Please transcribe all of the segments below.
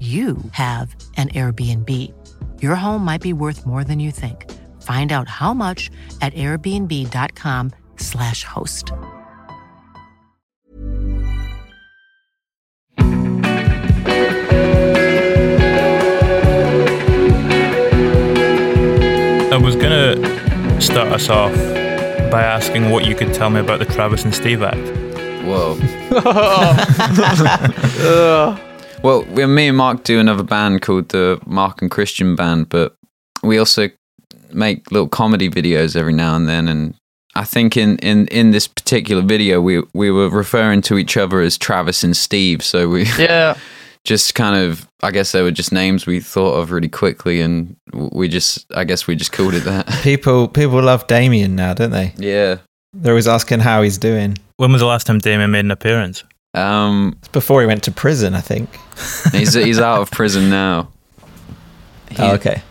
you have an Airbnb. Your home might be worth more than you think. Find out how much at airbnb.com/slash host. I was gonna start us off by asking what you could tell me about the Travis and Steve act. Whoa. Uh, well, we, me and Mark do another band called the Mark and Christian Band, but we also make little comedy videos every now and then. And I think in, in, in this particular video, we we were referring to each other as Travis and Steve. So we Yeah. just kind of, I guess they were just names we thought of really quickly, and we just, I guess we just called it that. People people love Damien now, don't they? yeah. They're always asking how he's doing. When was the last time Damien made an appearance? Um, It's before he went to prison, I think. he's he's out of prison now. oh, okay.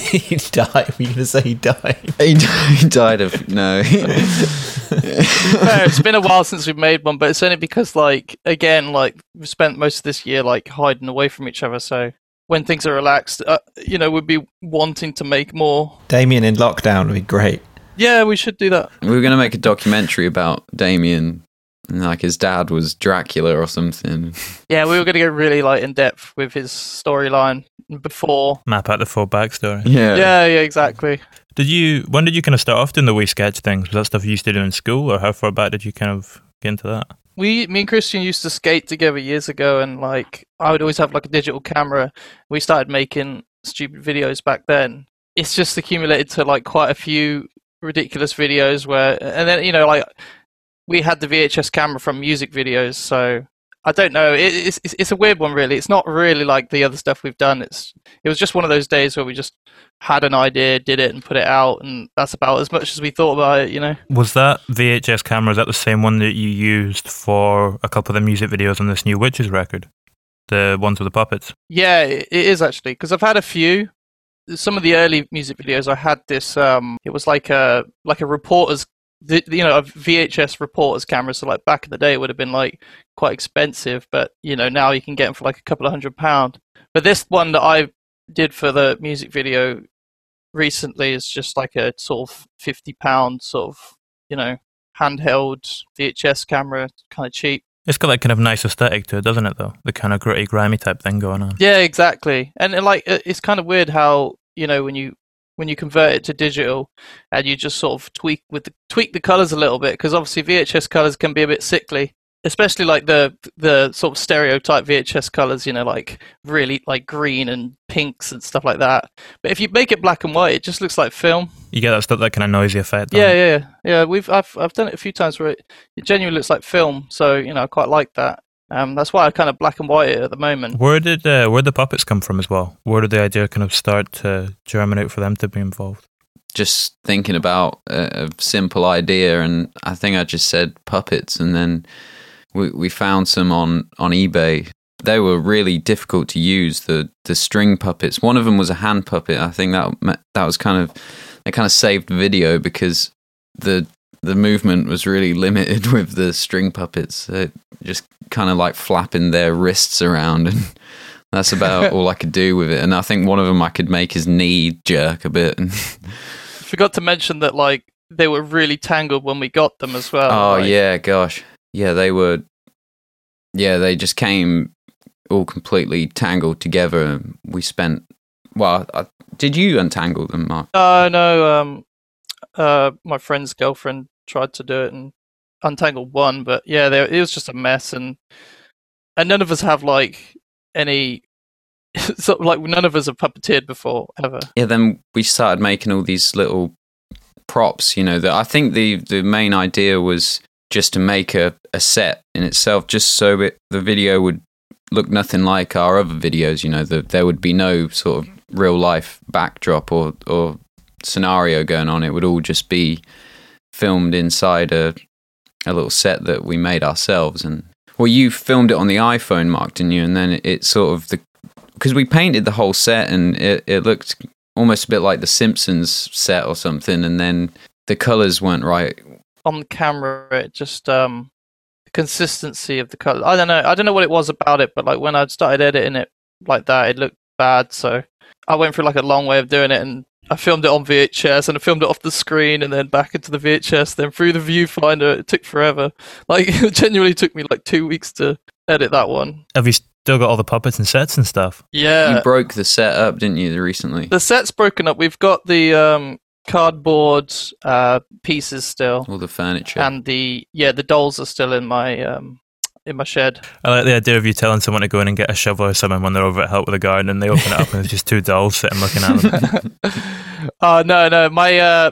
he died. Were you going to say he died? He, he died of no. Fair, it's been a while since we've made one, but it's only because, like, again, like we've spent most of this year like hiding away from each other. So when things are relaxed, uh, you know, we'd be wanting to make more. Damien in lockdown would be great. Yeah, we should do that. we were gonna make a documentary about Damien, and like his dad was Dracula or something. Yeah, we were going to go really like in depth with his storyline before. Map out the full backstory. Yeah. Yeah, yeah, exactly. Did you? When did you kind of start off doing the wee sketch things? Was that stuff you used to do in school, or how far back did you kind of get into that? We, me and Christian used to skate together years ago, and like I would always have like a digital camera. We started making stupid videos back then. It's just accumulated to like quite a few ridiculous videos where, and then you know like we had the VHS camera from music videos, so I don't know. It, it's it's a weird one, really. It's not really like the other stuff we've done. It's it was just one of those days where we just had an idea, did it, and put it out, and that's about as much as we thought about it. You know. Was that VHS camera? Is that the same one that you used for a couple of the music videos on this new Witches record? The ones with the puppets. Yeah, it it is actually because I've had a few. Some of the early music videos, I had this. Um, it was like a like a reporter's, the, you know, a VHS reporter's camera. So like back in the day, it would have been like quite expensive, but you know now you can get them for like a couple of hundred pound. But this one that I did for the music video recently is just like a sort of fifty pound sort of you know handheld VHS camera, kind of cheap. It's got that kind of nice aesthetic to it, doesn't it? Though the kind of gritty, grimy type thing going on. Yeah, exactly. And uh, like it's kind of weird how you know when you when you convert it to digital and you just sort of tweak with the, tweak the colors a little bit because obviously VHS colors can be a bit sickly, especially like the the sort of stereotype VHS colors. You know, like really like green and pinks and stuff like that. But if you make it black and white, it just looks like film. You get that stuff, that kind of noisy effect. Yeah, yeah, yeah. yeah. We've I've I've done it a few times where it, it genuinely looks like film. So you know, I quite like that. Um, that's why I kind of black and white it at the moment. Where did uh, where the puppets come from as well? Where did the idea kind of start to germinate for them to be involved? Just thinking about a, a simple idea, and I think I just said puppets, and then we we found some on on eBay. they were really difficult to use. The the string puppets. One of them was a hand puppet. I think that that was kind of they kind of saved video because the the movement was really limited with the string puppets. It just kind of like flapping their wrists around and. That's about all I could do with it, and I think one of them I could make his knee jerk a bit. And Forgot to mention that like they were really tangled when we got them as well. Oh like. yeah, gosh, yeah, they were. Yeah, they just came all completely tangled together. We spent. Well, I, did you untangle them, Mark? Uh, no. Um, uh, my friend's girlfriend tried to do it and untangled one, but yeah, they, it was just a mess, and and none of us have like any. so, like none of us have puppeteered before ever. Yeah, then we started making all these little props. You know, that I think the the main idea was just to make a, a set in itself, just so it, the video would look nothing like our other videos. You know, that there would be no sort of real life backdrop or or scenario going on. It would all just be filmed inside a a little set that we made ourselves. And well, you filmed it on the iPhone, Mark, didn't you? And then it, it sort of the because we painted the whole set and it, it looked almost a bit like the Simpsons set or something. And then the colors weren't right. On the camera, it just um the consistency of the color. I don't know. I don't know what it was about it, but like when I started editing it like that, it looked bad. So I went through like a long way of doing it and I filmed it on VHS and I filmed it off the screen and then back into the VHS, then through the viewfinder. It took forever. Like it genuinely took me like two weeks to edit that one. Have you still got all the puppets and sets and stuff? Yeah. You broke the set up, didn't you, recently? The set's broken up. We've got the um, cardboard uh, pieces still, all the furniture, and the yeah, the dolls are still in my um, in my shed. I like the idea of you telling someone to go in and get a shovel or something when they're over at help with the garden, and they open it up and there's just two dolls sitting looking at them. Oh no, no, my uh,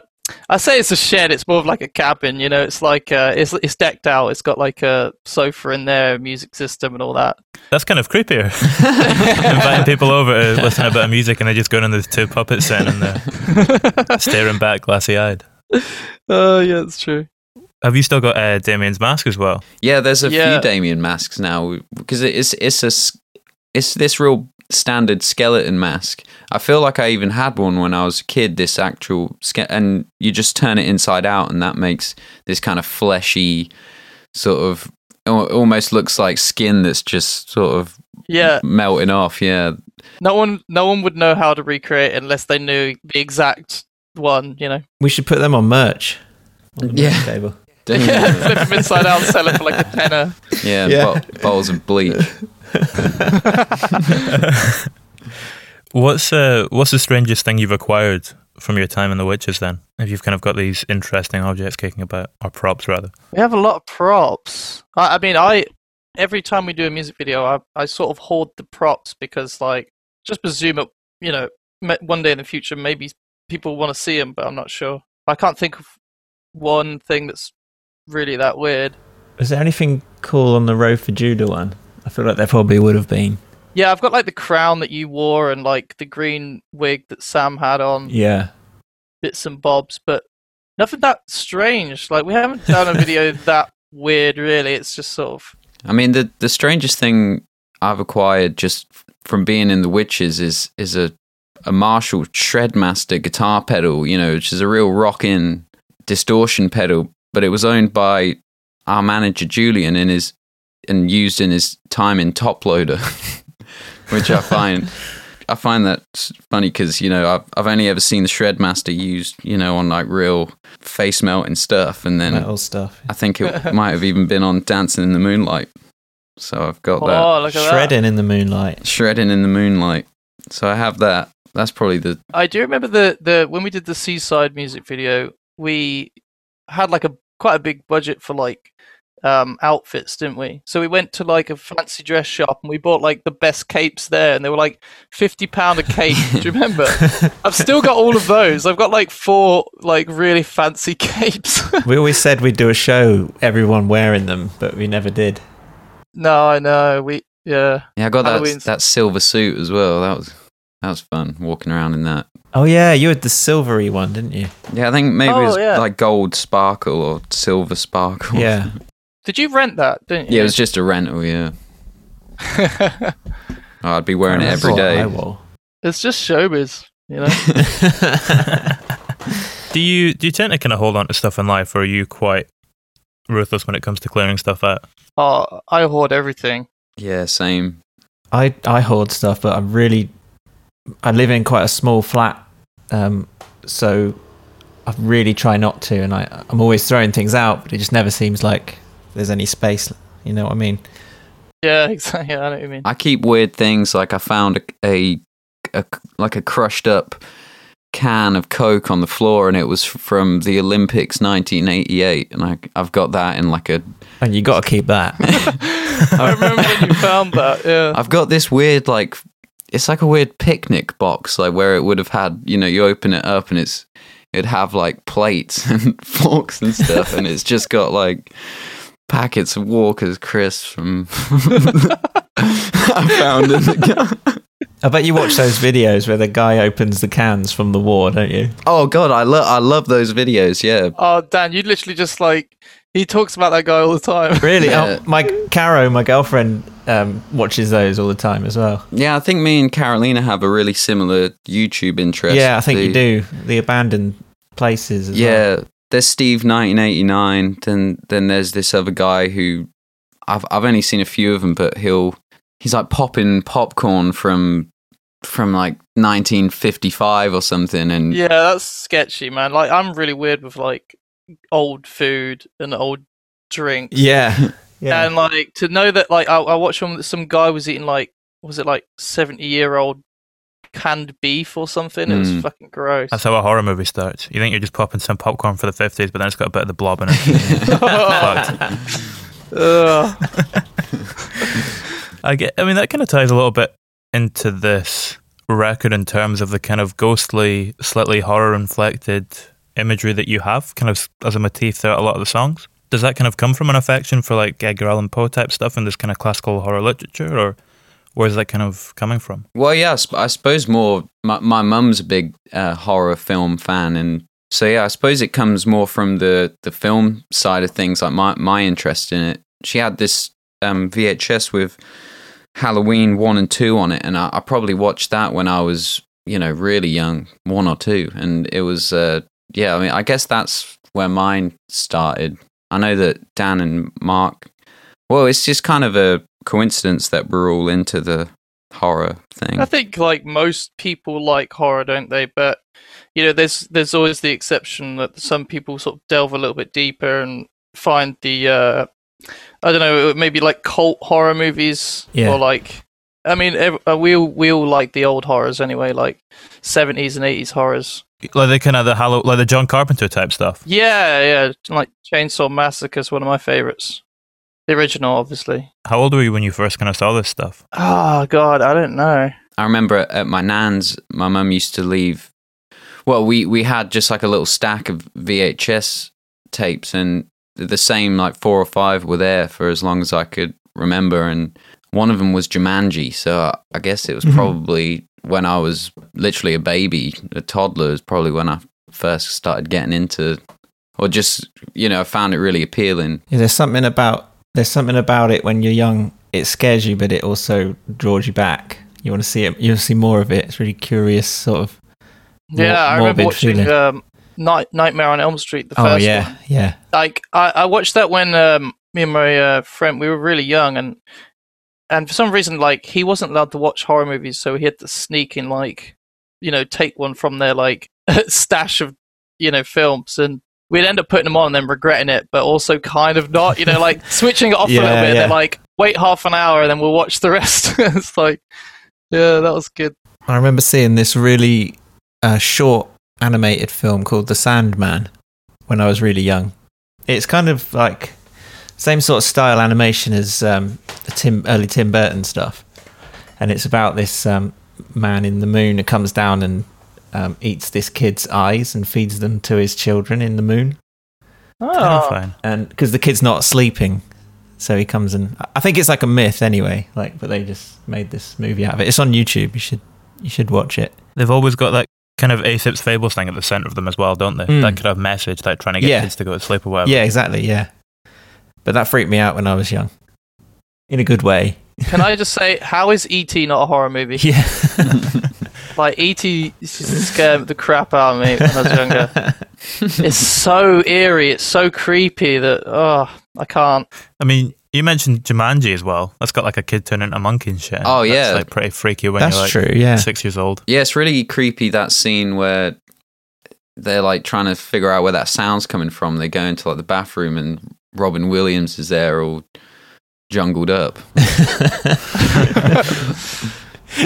I say it's a shed. It's more of like a cabin. You know, it's like uh, it's it's decked out. It's got like a sofa in there, a music system, and all that. That's kind of creepier. Inviting people over to listen to a bit of music, and they just go in and there's two puppets sitting in there, staring back, glassy eyed. Oh yeah, that's true. Have you still got uh, Damien's mask as well? Yeah, there's a Yeah. few Damien masks now because it's it's a s- it's this real standard skeleton mask. I feel like I even had one when I was a kid. This actual ske- and you just turn it inside out, and that makes this kind of fleshy sort of almost looks like skin that's just sort of Yeah, melting off. Yeah, no one, no one would know how to recreate it unless they knew the exact one. You know, We should put them on merch. On Yeah. table. yeah, flip them inside out, sell them for like a tenner. yeah, Yeah. bo- bowls of bleach. What's uh, what's the strangest thing you've acquired from your time in the Witches? Then, if you've kind of got these interesting objects kicking about, or props rather. We have a lot of props. I, I mean, I every time we do a music video, I I sort of hoard the props because like just presume it. You know, one day in the future, maybe people want to see them, but I'm not sure. I can't think of one thing that's really that weird. Is there anything cool on the Road for Judah one? I feel like there probably would have been. Yeah, I've got like the crown that you wore and like the green wig that Sam had on, Yeah. bits and bobs, but nothing that strange. Like we haven't done a video that weird, really. It's just sort of I mean, the the strangest thing I've acquired just from being in the Witches is is a a Marshall Shredmaster guitar pedal, you know, which is a real rockin' distortion pedal, but it was owned by our manager Julian in his and used in his time in Toploader, which I find I find that funny because you know I've I've only ever seen the Shredmaster used, you know, on like real face melting stuff, and then Metal stuff. I think it might have even been on Dancing in the Moonlight. So I've got that oh look at Shredding in the moonlight. shredding in the moonlight. So I have that. That's probably the. I do remember the the when we did the Seaside music video, we had like a quite a big budget for like um outfits, didn't we? So we went to like a fancy dress shop and we bought like the best capes there, and they were like fifty pound a cape. do you remember? I've still got all of those. I've got like four like really fancy capes. we always said we'd do a show, everyone wearing them, but we never did. no, I know. We yeah. yeah. I got that Halloween's- that silver suit as well. That was that was fun walking around in that. Oh yeah, you had the silvery one, didn't you? Yeah, I think maybe Oh, it was yeah. like gold sparkle or silver sparkle. Yeah. Did you rent that? Didn't you? yeah, it was just a rental. Yeah, Oh, I'd be wearing it every day. I day. It's just showbiz, you know. do you do you tend to kind of hold on to stuff in life, or are you quite ruthless when it comes to clearing stuff out? oh, I hoard everything. Yeah, same. I I hoard stuff, but I'm really I live in quite a small flat, um, so I really try not to, and I I'm always throwing things out, but it just never seems like there's any space. You know what I mean? Yeah, exactly. I know what you mean. I keep weird things like I found a, a, a like a crushed up can of Coke on the floor, and it was from the Olympics 1988, and I I've got that in like a And you got to keep that. I remember when you found that. Yeah. I've got this weird like it's like a weird picnic box, like where it would have had you know you open it up and it's it'd have like plates and forks and stuff, and it's just got like packets of Walker's crisps from I found in the gun. I bet you watch those videos where the guy opens the cans from the war, don't you? Oh god, I love I love those videos. Yeah, Oh, Dan, you'd literally just like he talks about that guy all the time. Really? Yeah. Oh, my Caro, my girlfriend, um, watches those all the time as well. yeah. I think me and Carolina have a really similar YouTube interest. yeah, I think you do. The abandoned places. As well. Yeah, there's Steve 1989. Then then there's this other guy who I've I've only seen a few of them, but he'll he's like popping popcorn from from like 1955 or something, and Yeah, that's sketchy, man. Like I'm really weird with like old food and old drinks. Yeah. Yeah. And like to know that like I, I watched one that some guy was eating like was it like seventy year old canned beef or something? It was Mm. fucking gross. That's how a horror movie starts. You think you're just popping some popcorn for the fifties, but then it's got a bit of the blob in it. I get. I mean, that kind of ties a little bit into this record in terms of the kind of ghostly, slightly horror-inflected imagery that you have, kind of as a motif throughout a lot of the songs. Does that kind of come from an affection for like Edgar Allan Poe type stuff and this kind of classical horror literature, or where's that kind of coming from? Well, yeah, I, suppose more. My mum's a big uh, horror film fan, and so yeah, I suppose it comes more from the the film side of things, like my my interest in it. She had this um, VHS with Halloween one and two on it, and I, I probably watched that when I was you know really young, one or two, and it was uh, yeah. I mean, I guess that's where mine started. I know that Dan and Mark. Well, it's just kind of a coincidence that we're all into the horror thing. I think like most people like horror, don't they? But you know, there's there's always the exception that some people sort of delve a little bit deeper and find the uh, I don't know, maybe like cult horror movies Yeah. or like. I mean, uh, we all, we all like the old horrors anyway, like seventies and eighties horrors. Like the kind of the Hallow, like the John Carpenter type stuff. Yeah, yeah, like Chainsaw Massacre is one of my favorites. The original, obviously. How old were you when you first kind of saw this stuff? Oh God, I don't know. I remember at, at my nan's, my mum used to leave. Well, we we had just like a little stack of VHS tapes, and the same like four or five were there for as long as I could remember, and one of them was Jumanji. So I guess it was Mhm. probably when I was literally a baby, a toddler, is probably when I first started getting into, or just you know, I found it really appealing. Yeah, there's something about there's something about it when you're young. It scares you, but it also draws you back. You want to see it. You want to see more of it. It's really curious, sort of. Mor- yeah, I remember morbid watching feeling. um, Night Nightmare on Elm Street, the first oh one. yeah, yeah. like I, I watched that when um, me and my uh, friend we were really young and and for some reason like he wasn't allowed to watch horror movies so he had to sneak in like you know take one from their like stash of you know films and we'd end up putting them on and then regretting it but also kind of not you know like switching it off a little bit yeah. like wait half an hour and then we'll watch the rest it's like yeah that was good I remember seeing this really uh, short animated film called The Sandman when I was really young. It's kind of like same sort of style animation as um, the Tim early Tim Burton stuff, and it's about this um, man in the moon who comes down and um, eats this kid's eyes and feeds them to his children in the moon, oh, Terrifying. and because the kid's not sleeping. So he comes and I think it's like a myth anyway. Like, but they just made this movie out of it. It's on YouTube. You should you should watch it. They've always got that kind of Aesop's Fables thing at the center of them as well, don't they? Mm. That kind of message, like trying to get Yeah. kids to go to sleep or whatever. Yeah, exactly. Yeah, but that freaked me out when I was young, in a good way. Can I just say, how is ET not a horror movie? Yeah. Like ET used to the crap out of me when I was younger. it's so eerie, it's so creepy that oh, I can't. I mean, you mentioned Jumanji as well. That's got like a kid turning into a monkey and shit. Oh, yeah, That's, like pretty freaky when That's you're like true, yeah. six years old. Yeah, it's really creepy that scene where they're like trying to figure out where that sound's coming from. They go into like the bathroom and Robin Williams is there all jungled up. I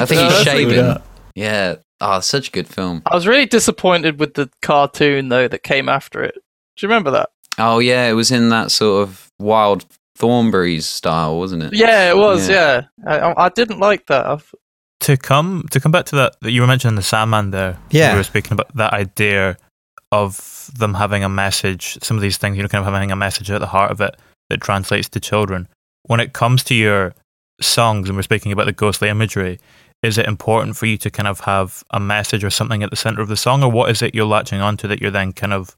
think No, he's that's shaving. Yeah. Oh, such a good film. I was really disappointed with the cartoon though that came after it. Do you remember that? Oh yeah, it was in that sort of wild Thornberrys style, wasn't it? Yeah, it was. Yeah, I, I didn't like that. I've, To come to come back to that, that you were mentioning the Sandman there. Yeah. we were speaking about that idea of them having a message. Some of these things, you know, kind of having a message at the heart of it that translates to children. When it comes to your songs, and we're speaking about the ghostly imagery, is it important for you to kind of have a message or something at the center of the song, or what is it you're latching onto that you're then kind of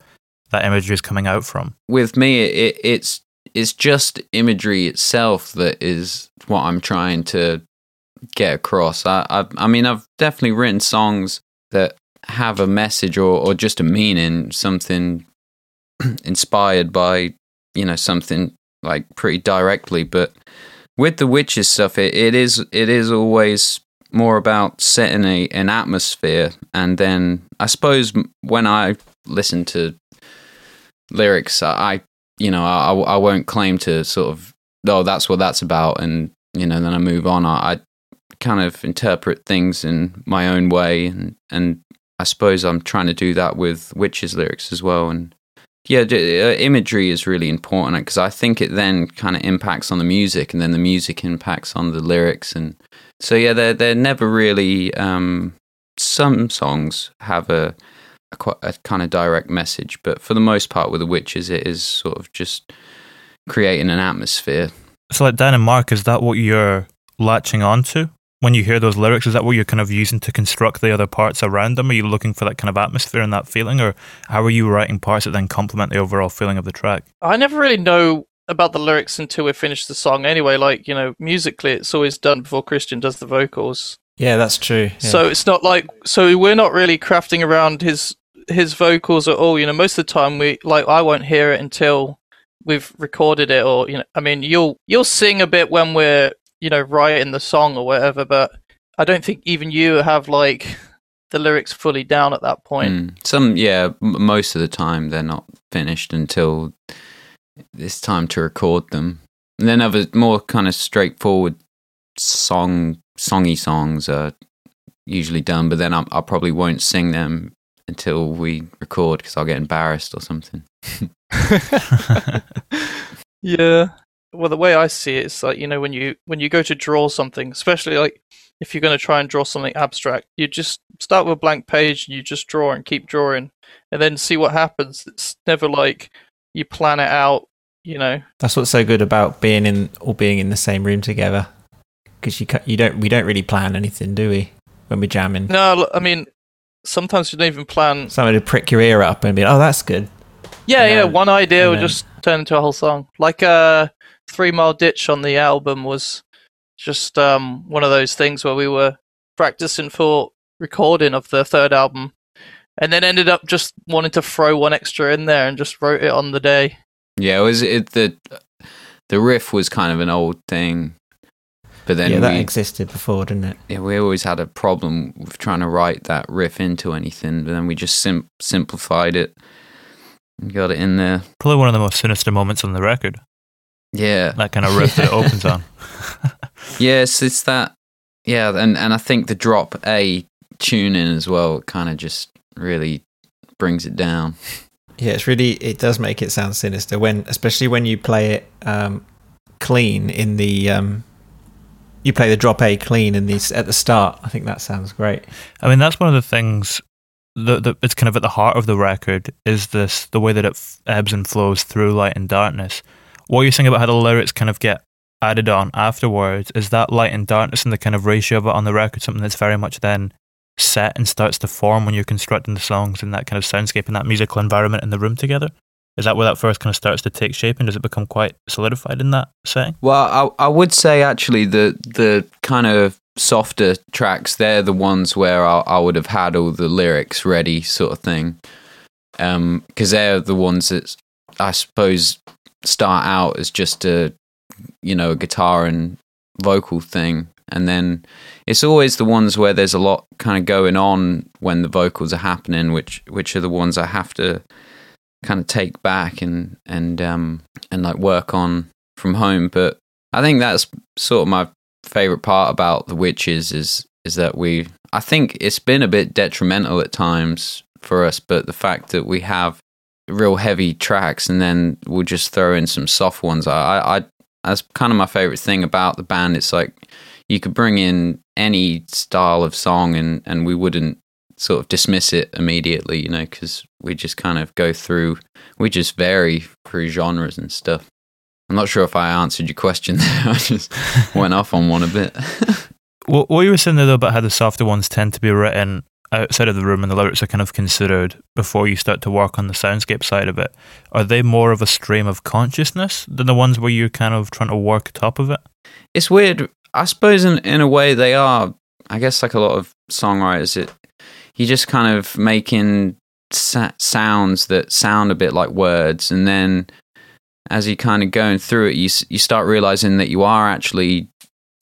that imagery is coming out from? With me, it, it's it's just imagery itself that is what I'm trying to get across. I, I I mean, I've definitely written songs that have a message or or just a meaning, something inspired by you know something like pretty directly, but with the witches stuff, it, it is it is always more about setting a an atmosphere, and then I suppose when I listen to lyrics, I, you know I, I won't claim to sort of oh that's what that's about, and you know then I move on. I, I kind of interpret things in my own way, and and I suppose I'm trying to do that with witches lyrics as well, and yeah, uh, imagery is really important because I think it then kind of impacts on the music, and then the music impacts on the lyrics, and so yeah, they're they're never really. Um, some songs have a a, a kind of direct message, but for the most part, with the witches, it is sort of just creating an atmosphere. So, like Dan and Mark, is that what you're latching onto when you hear those lyrics? Is that what you're kind of using to construct the other parts around them? Are you looking for that kind of atmosphere and that feeling, or how are you writing parts that then complement the overall feeling of the track? I never really know about the lyrics until we finish the song. Anyway, like you know, musically, it's always done before Christian does the vocals. Yeah, that's true. Yeah. So it's not like so we're not really crafting around his his vocals at all. You know, most of the time we like I won't hear it until we've recorded it, or you know, I mean, you'll you'll sing a bit when we're you know writing the song or whatever, but I don't think even you have like the lyrics fully down at that point. Mm. Some, yeah, m- most of the time they're not finished until it's time to record them. And then other more kind of straightforward song, songy songs are usually done, but then I, I probably won't sing them until we record because I'll get embarrassed or something. Yeah. Well, the way I see it is like you know when you when you go to draw something, especially like if you're going to try and draw something abstract, you just start with a blank page and you just draw and keep drawing, and then see what happens. It's never like you plan it out. You know. That's what's so good about being in or being in the same room together. Because you you don't we don't really plan anything, do we? When we're jamming, No, i mean sometimes you don't even plan. someone would prick your ear up and be, "Oh, that's good." Yeah, yeah. One idea then- just turn into a whole song. Like uh, Three Mile Ditch on the album was just um one of those things where we were practicing for recording of the third album, and then ended up just wanting to throw one extra in there and just wrote it on the day. Yeah, it was it the the riff was kind of an old thing, but then yeah, that we, existed before, didn't it? yeah, we always had a problem with trying to write that riff into anything, but then we just sim- simplified it and got it in there. Probably one of the most sinister moments on the record. Yeah, That kind of riff that it opens on. yes, it's that. Yeah, and and I think the drop A tuning as well kind of just really brings it down. Yeah, it's really it does make it sound sinister when, especially when you play it um, clean in the um, you play the drop A clean in these at the start. I think that sounds great. I mean, that's one of the things that, that it's kind of at the heart of the record is this the way that it f- ebbs and flows through light and darkness. What you're saying about how the lyrics kind of get added on afterwards is that light and darkness and the kind of ratio of it on the record something that's very much then set and starts to form when you're constructing the songs and that kind of soundscape and that musical environment in the room together. Is that where that first kind of starts to take shape, and does it become quite solidified in that setting? Well, I, I would say actually the the kind of softer tracks, they're the ones where I, I would have had all the lyrics ready, sort of thing. Because um, they're the ones that I suppose start out as just a you know a guitar and vocal thing, and then it's always the ones where there's a lot kind of going on when the vocals are happening, which which are the ones I have to kind of take back and and um and like work on from home. But I think that's sort of my favorite part about the witches is is that we I think it's been a bit detrimental at times for us, but the fact that we have real heavy tracks and then we'll just throw in some soft ones. I, I that's kind of my favorite thing about the band. It's like you could bring in any style of song and and we wouldn't sort of dismiss it immediately, you know, because we just kind of go through, we just vary through genres and stuff. I'm not sure if I answered your question there. I just went off on one a bit. what, what you were saying there, though, about how the softer ones tend to be written outside of the room and the lyrics are kind of considered before you start to work on the soundscape side of it, are they more of a stream of consciousness than the ones where you're kind of trying to work top of it? It's weird. I suppose in, in a way they are. I guess like a lot of songwriters, it you're just kind of making sa- sounds that sound a bit like words, and then as you kind of going through it, you you start realizing that you are actually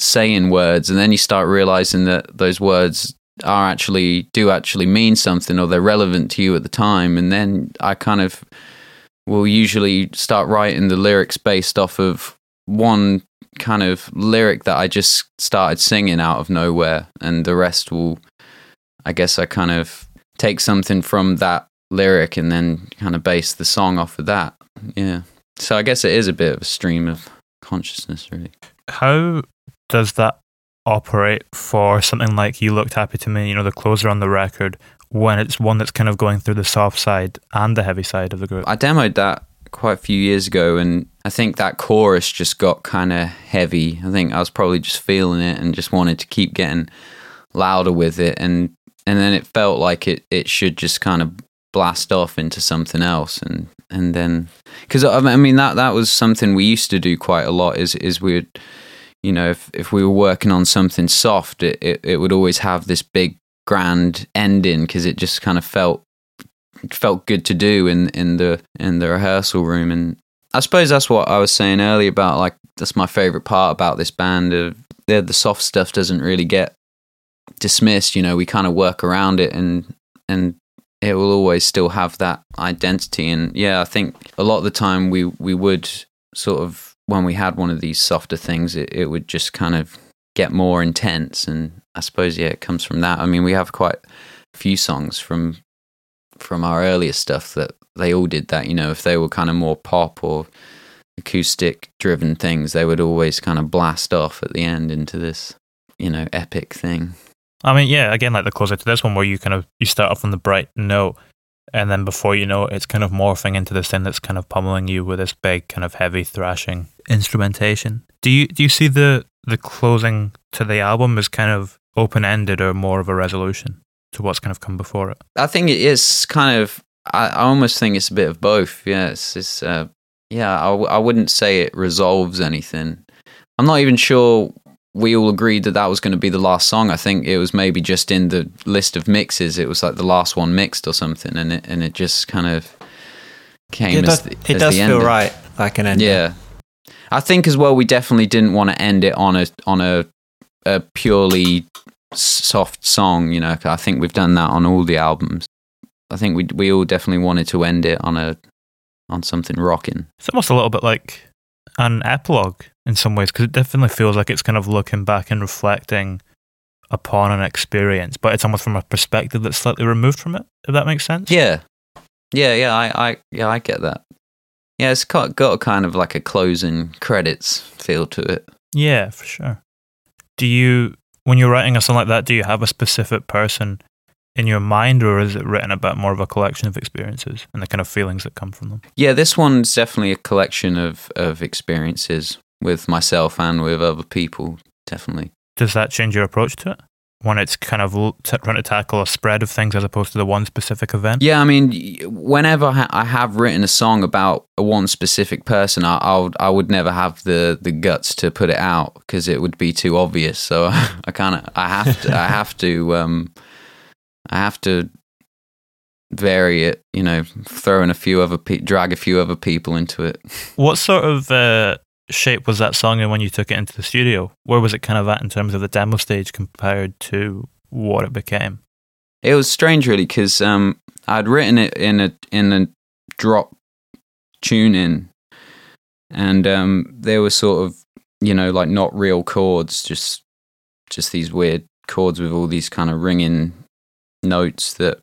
saying words, and then you start realizing that those words are actually do actually mean something or they're relevant to you at the time, and then I kind of will usually start writing the lyrics based off of one kind of lyric that I just started singing out of nowhere, and the rest will I guess I kind of take something from that lyric and then kind of base the song off of that. Yeah. So I guess it is a bit of a stream of consciousness, really. How does that operate for something like You Looked Happy to Me, you know, the closer on the record, when it's one that's kind of going through the soft side and the heavy side of the group? I demoed that quite a few years ago and I think that chorus just got kind of heavy. I think I was probably just feeling it and just wanted to keep getting louder with it and and then it felt like it it should just kind of blast off into something else and and then because I mean that that was something we used to do quite a lot is is we would you know if if we were working on something soft it it, it would always have this big grand ending because it just kind of felt felt good to do in in the in the rehearsal room and I suppose that's what I was saying earlier about like that's my favorite part about this band of the the soft stuff doesn't really get dismissed, you know, we kind of work around it and and it will always still have that identity. And yeah, I think a lot of the time we we would sort of when we had one of these softer things, it, it would just kind of get more intense. And I suppose yeah, it comes from that. I mean, we have quite a few songs from from our earlier stuff that they all did that. You know, if they were kind of more pop or acoustic driven things, they would always kind of blast off at the end into this, you know, epic thing. I mean, yeah, again, like the closer to this one, where you kind of you start off on the bright note, and then before you know it, it's kind of morphing into this thing that's kind of pummeling you with this big kind of heavy thrashing instrumentation. Do you do you see the the closing to the album as kind of open ended or more of a resolution to what's kind of come before it? I think it is kind of. I, I almost think it's a bit of both. Yes, it's, it's uh, yeah. I, I wouldn't say it resolves anything. I'm not even sure we all agreed that that was going to be the last song. I think it was maybe just in the list of mixes. It was like the last one mixed or something, and it and it just kind of came. It does, the, it does feel ending. right, like an end. Yeah, I think as well. We definitely didn't want to end it on a on a a purely soft song. You know, I think we've done that on all the albums. I think we we all definitely wanted to end it on a on something rocking. It's almost a little bit like an epilogue in some ways because it definitely feels like it's kind of looking back and reflecting upon an experience, but it's almost from a perspective that's slightly removed from it. If that makes sense. Yeah, yeah, yeah. I, I, yeah, I get that. Yeah, it's got, got kind of like a closing credits feel to it. Yeah, for sure. Do you, when you're writing a song like that, do you have a specific person in your mind, or is it written about more of a collection of experiences and the kind of feelings that come from them? Yeah, this one's definitely a collection of of experiences with myself and with other people. Definitely. Does that change your approach to it? when it's kind of t- trying to tackle a spread of things as opposed to the one specific event? Yeah, I mean, whenever I have written a song about a one specific person, I, I would I would never have the, the guts to put it out because it would be too obvious. So I kind of I have to I have to um I have to vary it. You know, throw in a few other pe- drag a few other people into it. What sort of uh, shape was that song in when you took it into the studio? Where was it kind of at in terms of the demo stage compared to what it became? It was strange, really, because um, I'd written it in a in a drop tune in, and um, there were sort of you know like not real chords, just just these weird chords with all these kind of ringing notes that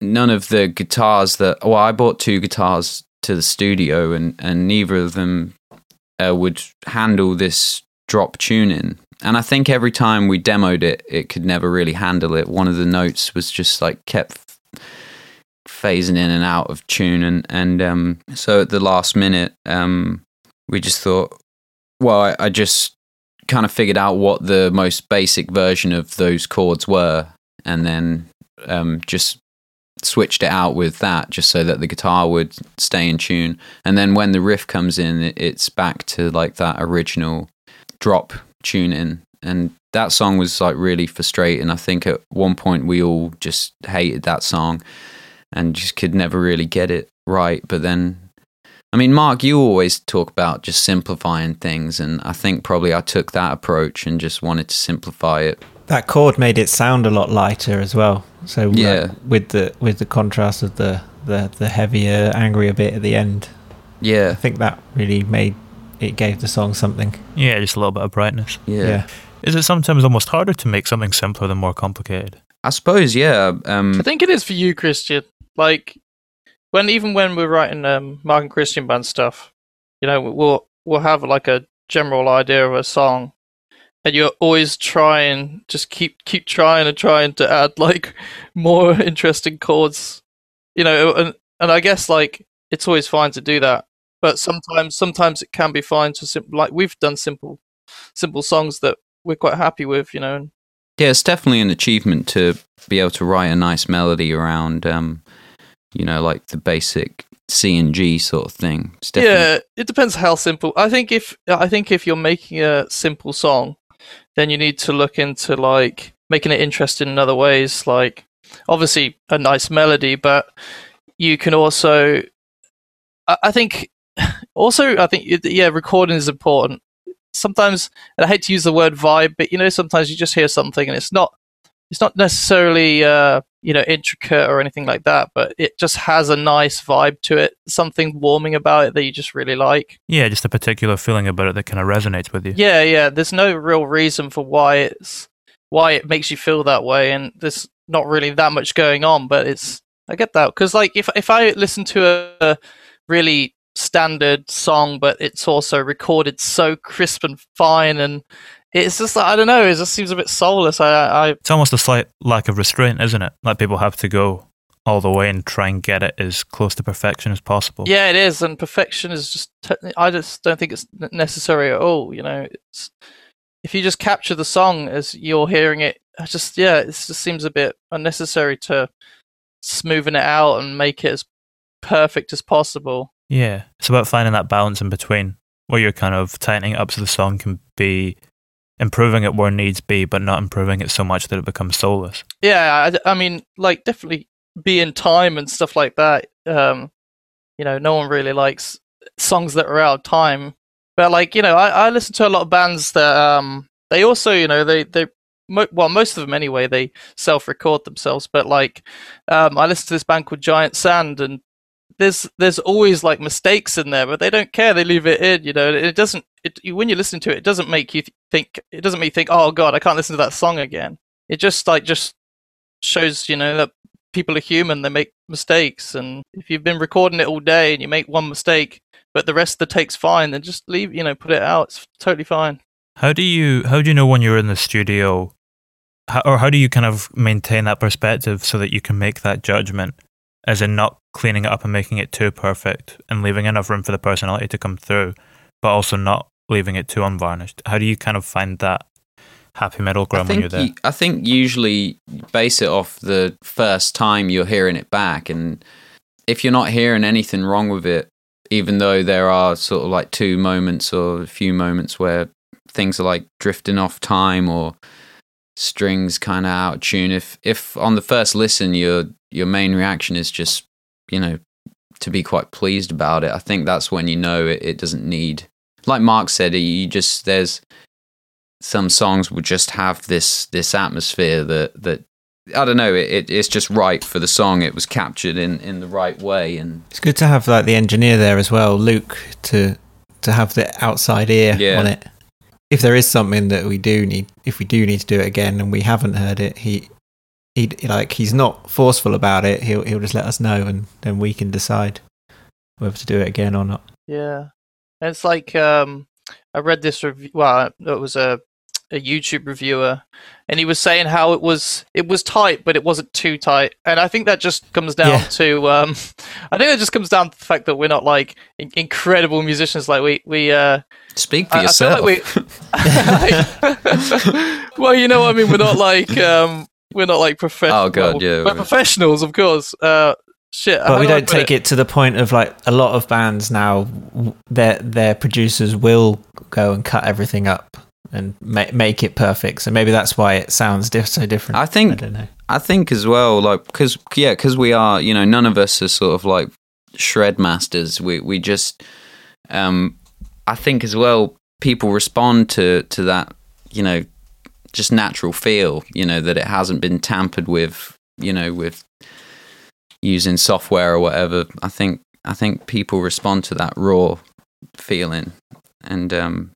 none of the guitars that well I bought two guitars to the studio and and neither of them uh, would handle this drop tuning. And I think every time we demoed it, it could never really handle it. One of the notes was just like kept phasing in and out of tune, and and um, so at the last minute, um, we just thought, well, I, I just kind of figured out what the most basic version of those chords were, and then um, just switched it out with that just so that the guitar would stay in tune. And then when the riff comes in it's back to like that original drop tune in. And that song was like really frustrating. I think at one point we all just hated that song and just could never really get it right. But then i mean mark you always talk about just simplifying things. And i think probably i took that approach and just wanted to simplify it That chord made it sound a lot lighter as well. So like, Yeah. with the with the contrast of the the the heavier, angrier bit at the end, yeah I think that really made it gave the song something. Yeah, just a little bit of brightness. yeah, Is it sometimes almost harder to make something simpler than more complicated? i suppose yeah um I think it is for you, Christian. Like when even when we're writing um, Mark and Christian band stuff, you know, we'll we'll have like a general idea of a song, and you're always trying, just keep keep trying and trying to add like more interesting chords, you know, and and I guess like it's always fine to do that, but sometimes sometimes it can be fine to sim- like we've done simple simple songs that we're quite happy with, you know, and Yeah, it's definitely an achievement to be able to write a nice melody around, um, you know, like the basic C and G sort of thing. Definitely, Yeah, it depends how simple. I think if I think if you're making a simple song, then you need to look into like making it interesting in other ways. Like obviously a nice melody, but you can also. I, I think also I think yeah, recording is important. Sometimes, and I hate to use the word vibe, but you know, sometimes you just hear something and it's not it's not necessarily uh, you know intricate or anything like that, but it just has a nice vibe to it, something warming about it that you just really like. Yeah, just a particular feeling about it that kind of resonates with you. Yeah, yeah. There's no real reason for why it's why it makes you feel that way, and there's not really that much going on. But it's I get that because like if if I listen to a, a really standard song, but it's also recorded so crisp and fine, and it's just like I don't know, it just seems a bit soulless. I I It's almost a slight lack of restraint, isn't it? Like people have to go all the way and try and get it as close to perfection as possible. Yeah, it is, and perfection is just. I just don't think it's necessary at all. You know, it's if you just capture the song as you're hearing it, I just yeah, it just seems a bit unnecessary to smoothing it out and make it as perfect as possible. Yeah. It's about finding that balance in between where you're kind of tightening it up so the song can be improving it where needs be, but not improving it so much that it becomes soulless. Yeah, I, I mean, like definitely be in time and stuff like that. Um, you know, no one really likes songs that are out of time. But like, you know, I, I listen to a lot of bands that um they also, you know, they they mo- well, most of them anyway, they self-record themselves. But like, um, I listen to this band called Giant Sand, and there's there's always like mistakes in there, but they don't care. They leave it in, you know. It doesn't. It when you listen to it, it doesn't make you th- think. It doesn't make you think, oh god, I can't listen to that song again. It just like just shows, you know, that people are human. They make mistakes, and if you've been recording it all day and you make one mistake, but the rest of the take's fine, then just leave. You know, put it out. It's totally fine. How do you how do you know when you're in the studio how, or how do you kind of maintain that perspective so that you can make that judgment as in not cleaning it up and making it too perfect and leaving enough room for the personality to come through but also not leaving it too unvarnished how do you kind of find that happy middle ground when you're there. you- I think usually base it off the first time you're hearing it back, and if you're not hearing anything wrong with it, even though there are sort of like two moments or a few moments where things are like drifting off time or strings kind of out of tune. If if on the first listen your your main reaction is just you know to be quite pleased about it, I think that's when you know it, it doesn't need. Like Mark said, you just there's some songs will just have this this atmosphere that that I don't know. It, it it's just right for the song. It was captured in in the right way, and It's good to have like the engineer there as well, Luke, to to have the outside ear Yeah. on it. If there is something that we do need, if we do need to do it again and we haven't heard it, he he like he's not forceful about it. He'll he'll just let us know, and then we can decide whether to do it again or not. Yeah, and it's like um, I read this review. Well, it was a a YouTube reviewer, and he was saying how it was it was tight, but it wasn't too tight. And I think that just comes down Yeah. to um, I think it just comes down to the fact that we're not like in- incredible musicians. Like we we uh, speak for I- I yourself. like we- well, you know what I mean. We're not like um, we're not like professional. Oh, God, yeah, we're we're- professionals, of course. Uh, shit, But we don't take it to the point of like a lot of bands now. w- Their their producers will go and cut everything up and ma- make it perfect. So maybe that's why it sounds diff- so different. I I think don't know. I think as well, like because yeah, because we are, you know, none of us are sort of like shred masters. We we just, um, I think as well, people respond to to that, you know, just natural feel, you know, that it hasn't been tampered with, you know, with using software or whatever. I think I think people respond to that raw feeling, and um,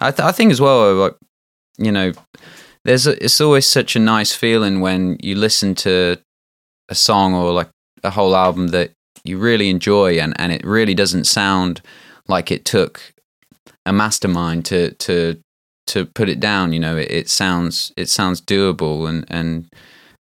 I th- I think as well, uh, like you know, there's a, it's always such a nice feeling when you listen to a song or like a whole album that you really enjoy and, and it really doesn't sound like it took a mastermind to to to put it down you know it, it sounds it sounds doable and and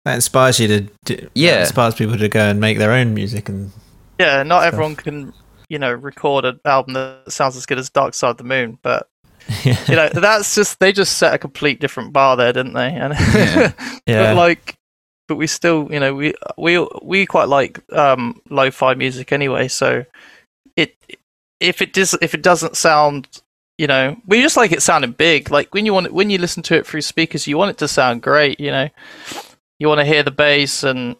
That inspires you to do, Yeah. That inspires people to go and make their own music and Yeah, not stuff. everyone can, you know, record an album that sounds as good as Dark Side of the Moon, but you know, that's just they just set a complete different bar there, didn't they? And Yeah. Yeah. but like, but we still, you know, we we we quite like um lo-fi music anyway. So it if it does if it doesn't sound, you know, we just like it sounding big. Like when you want it, when you listen to it through speakers, you want it to sound great. You know, you want to hear the bass and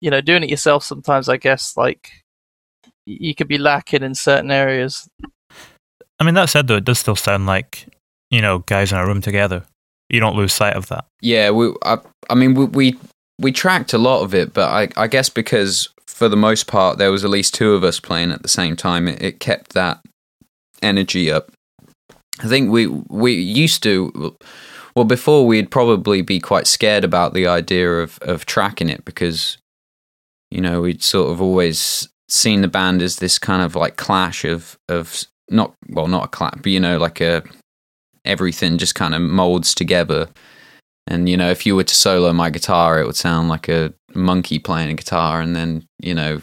you know, doing it yourself sometimes. I guess like you could be lacking in certain areas. I mean, that said, though, it does still sound like, you know, guys in a room together. You don't lose sight of that. yeah we I, I mean we, we we tracked a lot of it but I, I guess because for the most part there was at least two of us playing at the same time it, it kept that energy up I think we we used to well before we'd probably be quite scared about the idea of of tracking it because you know we'd sort of always seen the band as this kind of like clash of of not well not a clap, but you know like a everything just kind of molds together. And you know if you were to solo my guitar it would sound like a monkey playing a guitar. And then you know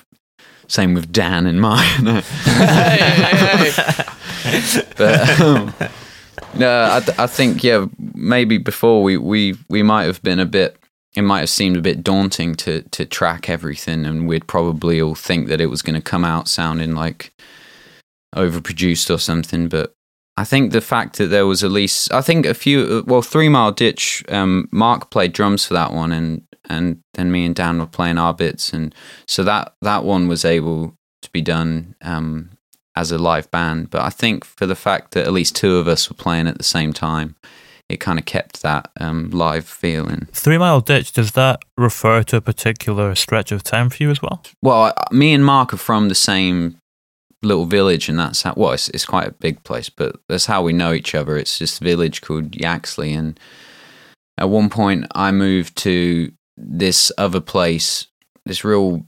same with Dan and mine. Hey, hey, but um, no, I, th- I think yeah, maybe before we, we we might have been a bit. It might have seemed a bit daunting to to track everything, and we'd probably all think that it was going to come out sounding like overproduced or something. But I think the fact that there was at least, I think a few, well, Three Mile Ditch, um, Mark played drums for that one, and and then me and Dan were playing our bits, and so that that one was able to be done um, as a live band. But I think for the fact that at least two of us were playing at the same time, it kind of kept that um, live feeling. Three Mile Ditch, does that refer to a particular stretch of time for you as well? Well, I- me and Mark are from the same little village, and that's how. Well, it's, it's quite a big place, but that's how we know each other. It's this village called Yaxley, and at one point, I moved to this other place, this real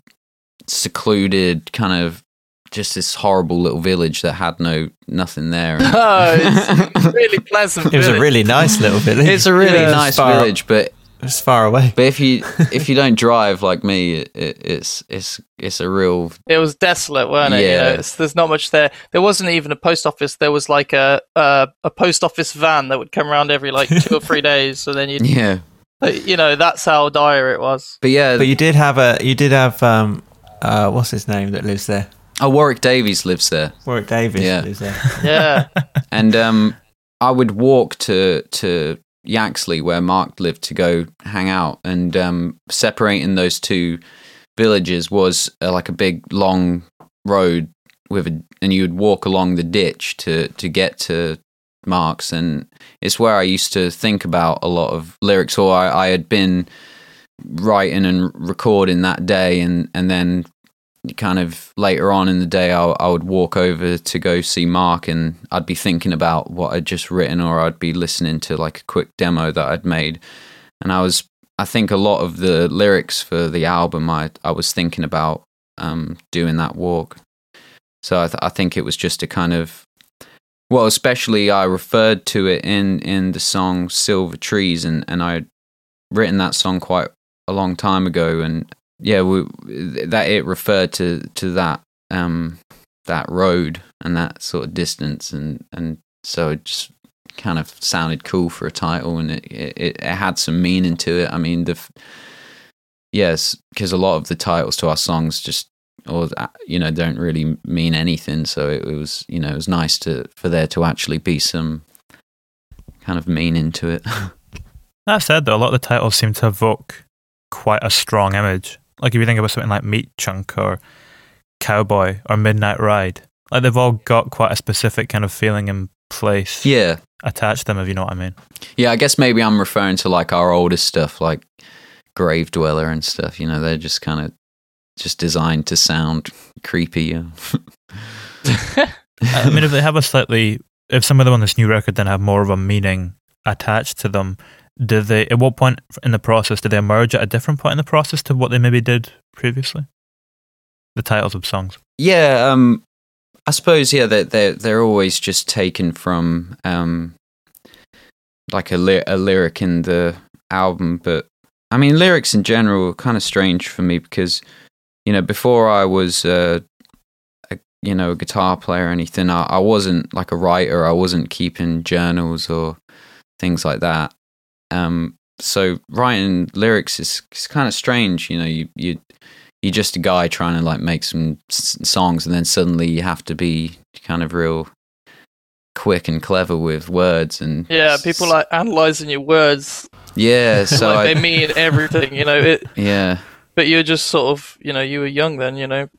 secluded kind of just this horrible little village that had no nothing there. no, oh, it's really pleasant. It was a really nice little village. it's a really Yeah, nice far- village, but it's far away. But if you if you don't drive like me, it, it, it's it's it's a real It was desolate, weren't it? You know, Yeah. it's, there's not much there. There wasn't even a post office. There was like a a, a post office van that would come around every like two or three days. So then you, yeah. you know, that's how dire it was. But yeah, But you did have a you did have um uh what's his name that lives there? oh Warwick Davis lives there. Warwick Davis Yeah. lives there. Yeah, and um, I would walk to to Yaxley where Mark lived to go hang out, and um, separating those two villages was uh, like a big long road with a, and you would walk along the ditch to to get to Mark's, and it's where I used to think about a lot of lyrics, or I, I had been writing and recording that day, and and then kind of later on in the day, I, I would walk over to go see Mark, and I'd be thinking about what I'd just written, or I'd be listening to like a quick demo that I'd made, and I was, I think, a lot of the lyrics for the album, I I was thinking about um, doing that walk, so I, th- I think it was just a kind of, well, especially I referred to it in in the song Silver Trees, and and I'd written that song quite a long time ago, and yeah, we, that it referred to to that um that road and that sort of distance, and and so it just kind of sounded cool for a title, and it it, it had some meaning to it. I mean, the yes, because a lot of the titles to our songs just or uh, you know don't really mean anything. So it, was you know it was nice to for there to actually be some kind of meaning to it. That said, though, a lot of the titles seem to evoke quite a strong image. Like if you think about something like Meat Chunk or Cowboy or Midnight Ride, like they've all got quite a specific kind of feeling and place yeah, attached to them, if you know what I mean. Yeah, I guess maybe I'm referring to like our oldest stuff, like Grave Dweller and stuff. You know, they're just kind of just designed to sound creepy. yeah. I mean, if they have a slightly, if some of them on this new record then have more of a meaning attached to them, do they? At what point in the process did they emerge at a different point in the process to what they maybe did previously? The titles of songs. Yeah, um, I suppose yeah, they're they're they're always just taken from um, like a ly- a lyric in the album, but I mean lyrics in general are kind of strange for me because you know before I was uh, a, you know a guitar player or anything, I, I wasn't like a writer. I wasn't keeping journals or things like that. Um, so writing lyrics is, is kind of strange. You know, you you you're just a guy trying to like make some s- songs, and then suddenly you have to be kind of real quick and clever with words and yeah. People like analyzing your words, yeah. So like I, they mean everything. You know, it. yeah, But you're just sort of, you know, you were young then. You know,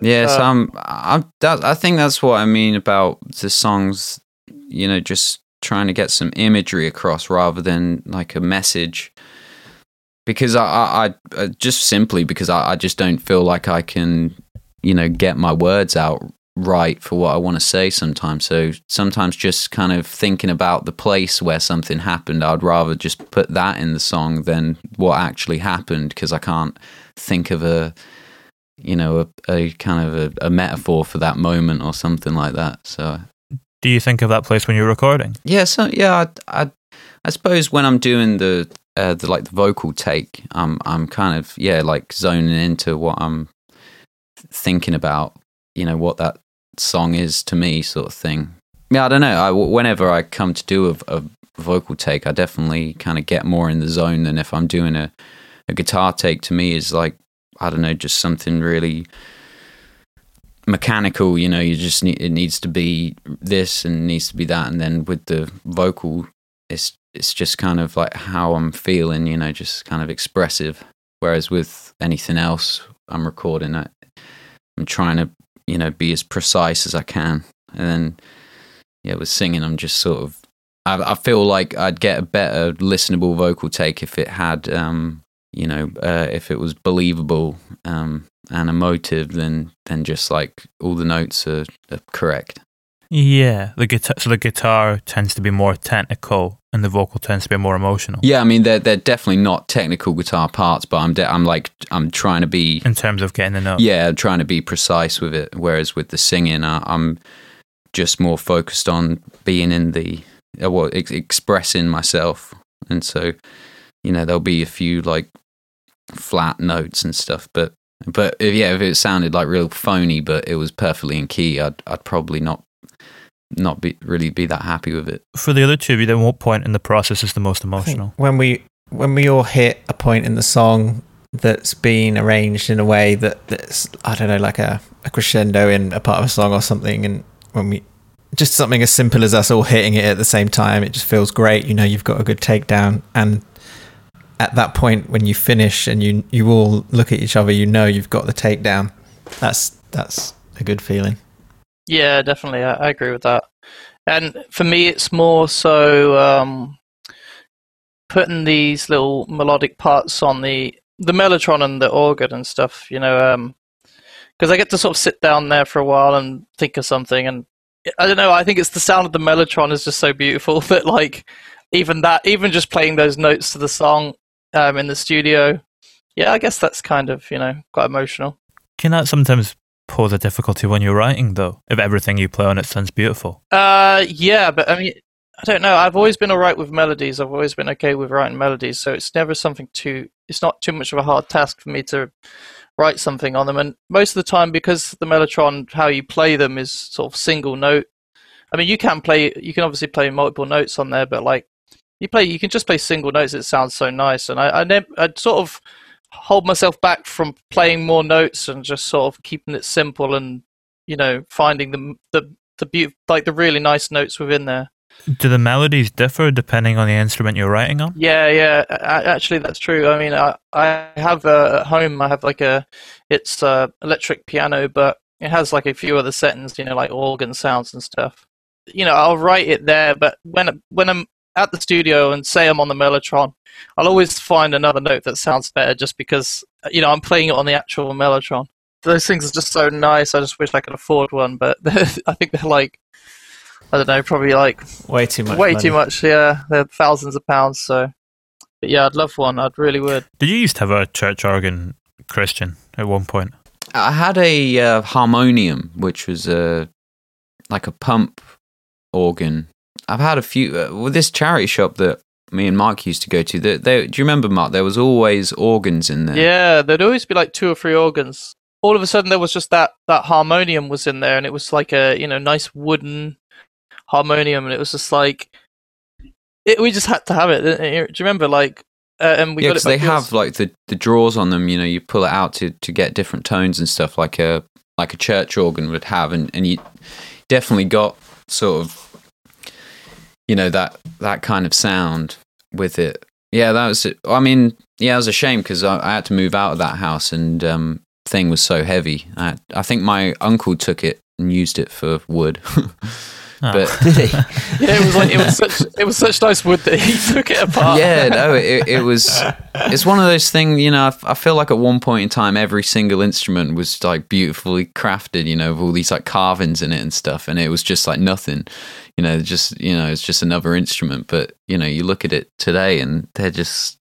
yeah. So Uh, I'm, I'm that, I think that's what I mean about the songs. You know, just trying to get some imagery across rather than like a message. Because I, I, I just simply because I, I just don't feel like I can, you know, get my words out right for what I want to say sometimes. So sometimes just kind of thinking about the place where something happened, I'd rather just put that in the song than what actually happened because I can't think of a, you know, a, a kind of a, a metaphor for that moment or something like that. So Do you think of that place when you're recording? yeah, so yeah, I, I, I suppose when I'm doing the, uh, the like the vocal take, I'm I'm kind of yeah like zoning into what I'm thinking about, you know, what that song is to me, sort of thing. Yeah, I don't know. I whenever I come to do a, a vocal take, I definitely kind of get more in the zone than if I'm doing a a guitar take. To me, is like I don't know, just something really mechanical you know you just need it needs to be this and needs to be that. And then with the vocal it's it's just kind of like how i'm feeling you know just kind of expressive. Whereas with anything else i'm recording I, i'm trying to you know be as precise as i can. And then yeah with singing i'm just sort of i, I feel like i'd get a better listenable vocal take if it had um you know uh, if it was believable um and emotive then than just like all the notes are, are correct. Yeah, the guitar. So the guitar tends to be more technical, and the vocal tends to be more emotional. Yeah, I mean they're they're definitely not technical guitar parts, but I'm de- I'm like I'm trying to be In terms of getting the note. yeah I'm trying to be precise with it. Whereas with the singing, I, I'm just more focused on being in the uh, well ex- expressing myself, and so you know there'll be a few like flat notes and stuff, but but if, yeah, if it sounded like real phony, but it was perfectly in key, I'd I'd probably not not be really be that happy with it. For the other two of you, then what point in the process is the most emotional? when we when we all hit a point in the song that's been arranged in a way that that's I don't know like a, a crescendo in a part of a song or something and when we just something as simple as us all hitting it at the same time it just feels great you know you've got a good takedown and at that point when you finish and you you all look at each other you know you've got the takedown that's that's a good feeling Yeah, definitely. I, I agree with that. And for me, it's more so um, putting these little melodic parts on the the mellotron and the organ and stuff. You know, because I get to sort of sit down there for a while and think of something. And I don't know. I think it's the sound of the mellotron is just so beautiful that like even that, even just playing those notes to the song um, in the studio. Yeah, I guess that's kind of you know quite emotional. Can that sometimes pose a difficulty when you're writing, though? If everything you play on it sounds beautiful. Uh, yeah, but I mean, I don't know. I've always been alright with melodies. I've always been okay with writing melodies, so it's never something too. It's not too much of a hard task for me to write something on them. And most of the time, because the mellotron, how you play them is sort of single note. I mean, you can play. You can obviously play multiple notes on there, but like you play, you can just play single notes. It sounds so nice, and I, I never, I'd sort of hold myself back from playing more notes and just sort of keeping it simple and you know finding the the the beauty, like the really nice notes within there. Do the melodies differ depending on the instrument you're writing on? Yeah, yeah. a- Actually, that's true. I mean, I I have uh, at home. I have like a it's uh, electric piano, but it has like a few other settings. You know, like organ sounds and stuff. You know, I'll write it there, but when when I'm at the studio and say I'm on the mellotron, I'll always find another note that sounds better just because you know I'm playing it on the actual mellotron. Those things are just so nice. I just wish I could afford one, but I think they're like I don't know, probably like way too much way money. too much. Yeah, they're thousands of pounds. So, but yeah, I'd love one. I'd really would. Did you used to have a church organ, Christian, at one point? I had a uh, harmonium, which was a like a pump organ. I've had a few uh, with this charity shop that me and Mark used to go to. They, they, do you remember, Mark? There was always organs in there. Yeah, there'd always be like two or three organs. All of a sudden, there was just that that harmonium was in there, and it was like a you know nice wooden harmonium, and it was just like it, we just had to have it. Do you remember? Like, uh, and we yeah, got it. because they back have like the, the drawers on them. You know, you pull it out to, to get different tones and stuff, like a like a church organ would have, and, and you definitely got sort of you know that that kind of sound with it. Yeah, that was. I mean, yeah, it was a shame because I, I had to move out of that house, and um, thing was so heavy. I, I think my uncle took it and used it for wood. Oh. but Did he? Yeah, it was like it was such it was such nice wood that he took it apart. yeah, no, it, it was. It's one of those things, you know. I, I feel like at one point in time, every single instrument was like beautifully crafted, you know, with all these like carvings in it and stuff, and it was just like nothing, you know, just you know, it's just another instrument. But you know, you look at it today, and they're just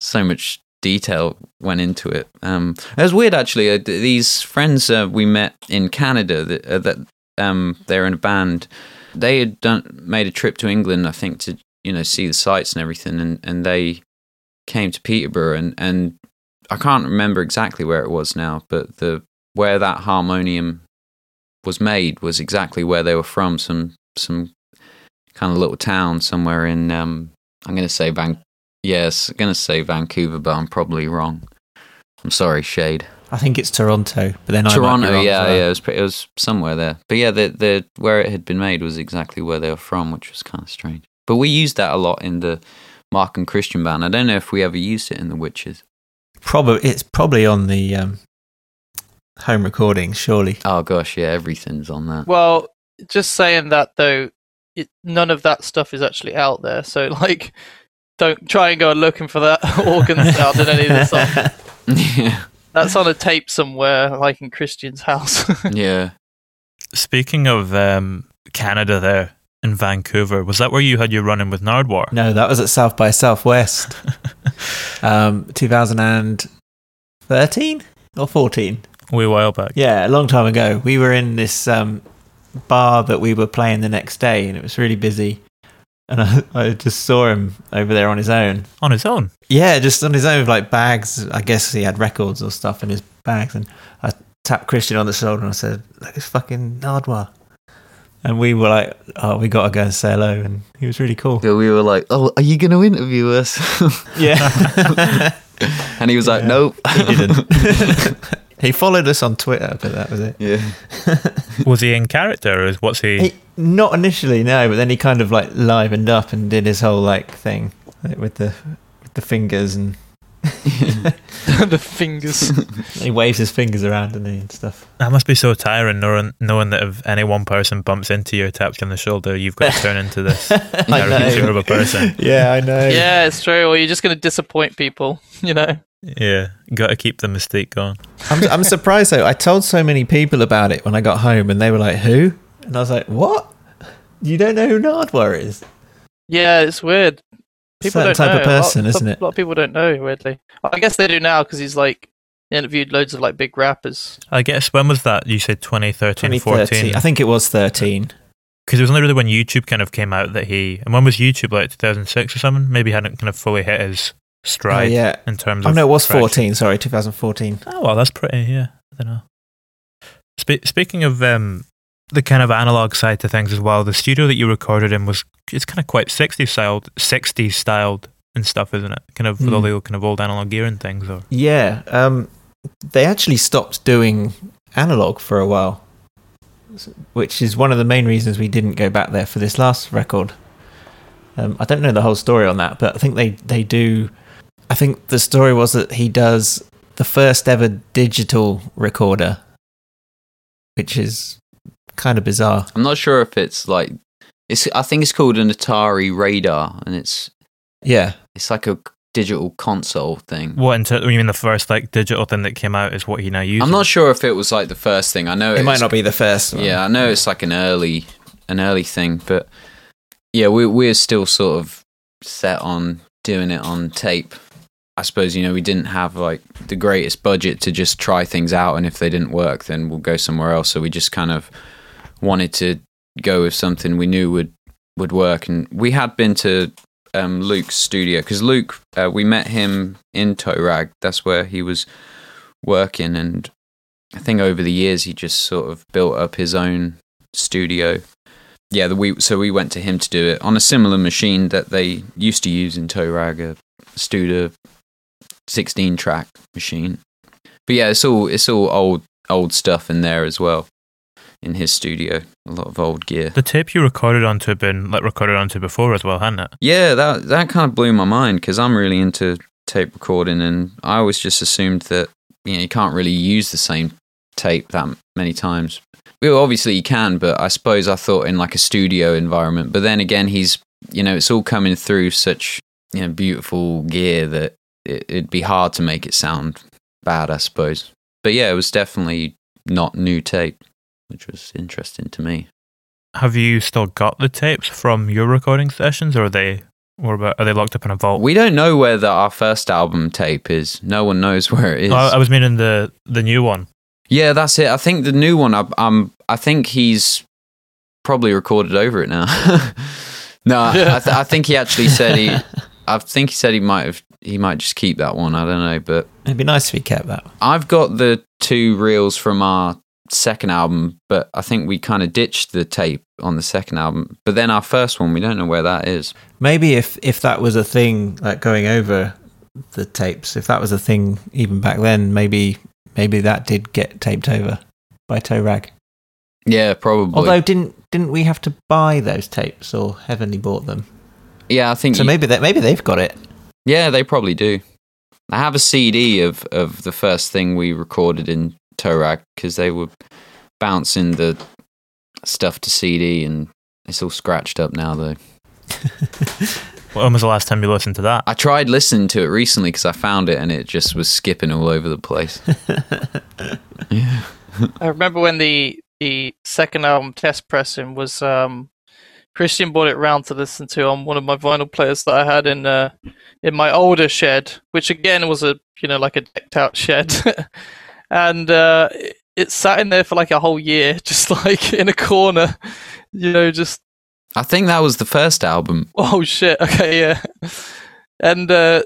so much detail went into it. Um, it was weird actually. Uh, these friends uh, we met in Canada that, uh, that um, they're in a band. They had done made a trip to England, I think, to you know see the sights and everything, and, and they came to Peterborough, and, and I can't remember exactly where it was now, but the where that harmonium was made was exactly where they were from, some some kind of little town somewhere in um, I'm going to say Van yes, I'm going to say Vancouver, but I'm probably wrong. I'm sorry, Shade. I think it's Toronto, but then I might be Toronto, wrong yeah, yeah, it was, pretty, it was somewhere there. But yeah, the the where it had been made was exactly where they were from, which was kind of strange. But we used that a lot in the Mark and Christian band. I don't know if we ever used it in the Wytches. Probably it's probably on the um, home recording, surely. Oh gosh, yeah, everything's on that. Well, just saying that though, it, none of that stuff is actually out there. So like, don't try and go looking for that organ sound in any of the songs. yeah, That's on a tape somewhere, like in Christian's house. yeah. Speaking of um, Canada, there in Vancouver, was that where you had your run in with Nardwuar? No, that was at South by Southwest, um, 2013 or 14. A wee while back. Yeah, a long time ago. We were in this um, bar that we were playing the next day, and it was really busy. And I, I just saw him over there on his own. On his own? Yeah, just on his own with like bags. I guess he had records or stuff in his bags. And I tapped Christian on the shoulder and I said, Look, it's fucking Nardwuar. And we were like, Oh, we got to go and say hello. And he was really cool. Yeah, we were like, "Oh, are you going to interview us?" Yeah. and he was like, Yeah. "Nope." he didn't. he followed us on Twitter, but that was it. yeah. Was he in character or is- what's he? He, not initially, no, but then he kind of like livened up and did his whole like thing like, with the with the fingers and the fingers. he waves his fingers around and, and stuff. That must be so tiring knowing, knowing that if any one person bumps into you or taps you on the shoulder, you've got to turn into this caricature of a person. Yeah, I know. yeah, it's true. Or you're just going to disappoint people, you know? Yeah, got to keep the mystique going. I'm, I'm surprised though. I told so many people about it when I got home, and they were like, "Who?" And I was like, "What? You don't know who Nardwuar is?" Yeah, it's weird. People Certain don't type know. of person, lot, isn't it? A lot of people don't know, weirdly. I guess they do now because he's like interviewed loads of like big rappers. I guess, when was that? You said 2013, 2013. 14? I think it was 13. Because it was only really when YouTube kind of came out that he. And when was YouTube, like 2006 or something? Maybe he hadn't kind of fully hit his stride Oh, yeah. in terms Oh no, it was traction. 14. Sorry, 2014. Oh, well, that's pretty, yeah. I don't know. Spe- speaking of um, the kind of analog side to things as well, the studio that you recorded in was it's kind of quite 60s styled, 60s styled and stuff, isn't it? Kind of with all Hmm. the old, kind of old analog gear and things. Or Yeah, um, they actually stopped doing analog for a while, which is one of the main reasons we didn't go back there for this last record. Um, I don't know the whole story on that, but I think they, they do. I think the story was that he does the first ever digital recorder, which is kind of bizarre. I'm not sure if it's like it's. I think it's called an Otari Radar, and it's Yeah, it's like a digital console thing. what? Into, you mean the first like digital thing that came out is what he now uses? I'm not sure if it was like the first thing. I know it might not be the first one. Yeah, I know it's like an early an early thing, but yeah, we we're still sort of set on doing it on tape. I suppose you know we didn't have like the greatest budget to just try things out, and if they didn't work, then we'll go somewhere else. So we just kind of wanted to go with something we knew would would work, and we had been to um, Luke's studio because Luke, uh, we met him in Toe Rag. That's where he was working, and I think over the years he just sort of built up his own studio. Yeah, the, we so we went to him to do it on a similar machine that they used to use in Toe Rag, a Studer 16 track machine. But yeah, it's all it's all old old stuff in there as well in his studio. A lot of old gear. The tape you recorded onto had been like recorded onto before as well, hadn't it? Yeah, that that kind of blew my mind because I'm really into tape recording, and I always just assumed that you know you can't really use the same tape that many times. Well, obviously you can, but I suppose I thought in like a studio environment. But then again, he's you know it's all coming through such you know beautiful gear that it, it'd be hard to make it sound bad, I suppose. But yeah, it was definitely not new tape, which was interesting to me. Have you still got the tapes from your recording sessions, or are they, or about, are they locked up in a vault? We don't know where the, our first album tape is. No one knows where it is. Oh, I was meaning the the new one. Yeah, that's it. I think the new one. I, um, I think he's probably recorded over it now. no, I, th- I think he actually said he. I think he said he might have. He might just keep that one. I don't know, but It'd be nice if he kept that. I've got the two reels from our second album, but I think we kind of ditched the tape on the second album. But then our first one, we don't know where that is. Maybe if if that was a thing, like going over the tapes, if that was a thing even back then, maybe maybe that did get taped over by Toe Rag. Yeah, probably. Although didn't didn't we have to buy those tapes, or Heavenly bought them? Yeah, I think So you- maybe that maybe they've got it. Yeah, they probably do. I have a CD of, of the first thing we recorded in Toe Rag because they were bouncing the stuff to CD and it's all scratched up now though. When was the last time you listened to that? I tried listening to it recently because I found it and it just was skipping all over the place. yeah. I remember when the the second album test pressing was um Christian brought it round to listen to on one of my vinyl players that I had in uh in my older shed, which again was a you know like a decked out shed, and uh, it, it sat in there for like a whole year, just like in a corner, you know, just I think that was the first album. Oh shit. Okay, yeah. And uh,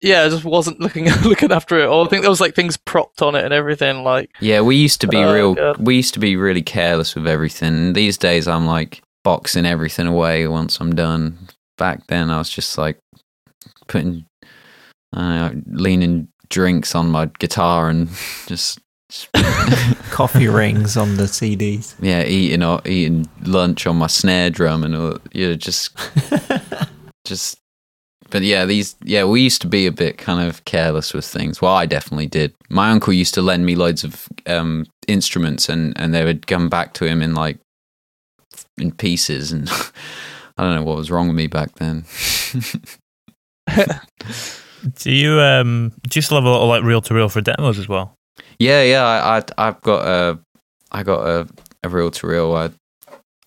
yeah, I just wasn't looking looking after it all. I think there was like things propped on it and everything. Like Yeah, we used to be Oh, real. God. We used to be really careless with everything. These days, I'm like boxing everything away once I'm done. Back then, I was just like putting, uh, leaning drinks on my guitar and just, Coffee rings on the CDs. yeah, eating or eating lunch on my snare drum and all, you know, just, just. But yeah, these yeah, we used to be a bit kind of careless with things. Well, I definitely did. My uncle used to lend me loads of um, instruments, and and they would come back to him in like in pieces, and I don't know what was wrong with me back then. Do you um do you still have a little like reel to reel for demos as well? yeah, yeah, I, I I've got a I got a a reel to reel. I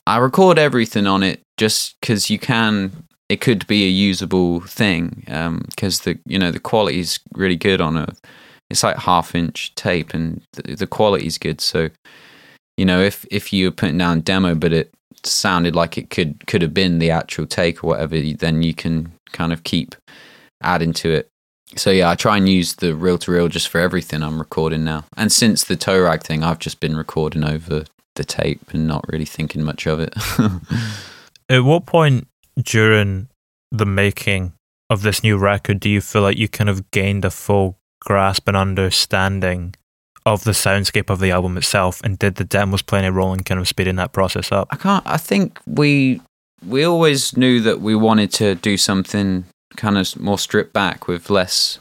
I record everything on it just because you can. It could be a usable thing because the you know the quality is really good on a. It's like half inch tape and the, the quality is good. So you know if if you're putting down demo, but it sounded like it could could have been the actual take or whatever, then you can kind of keep adding to it. So yeah, I try and use the reel to reel just for everything I'm recording now. And since the toe rag thing, I've just been recording over the tape and not really thinking much of it. At what point during the making of this new record do you feel like you kind of gained a full grasp and understanding of the soundscape of the album itself? And did the demos play any role in kind of speeding that process up? I can't. I think we we always knew that we wanted to do something kind of more stripped back with less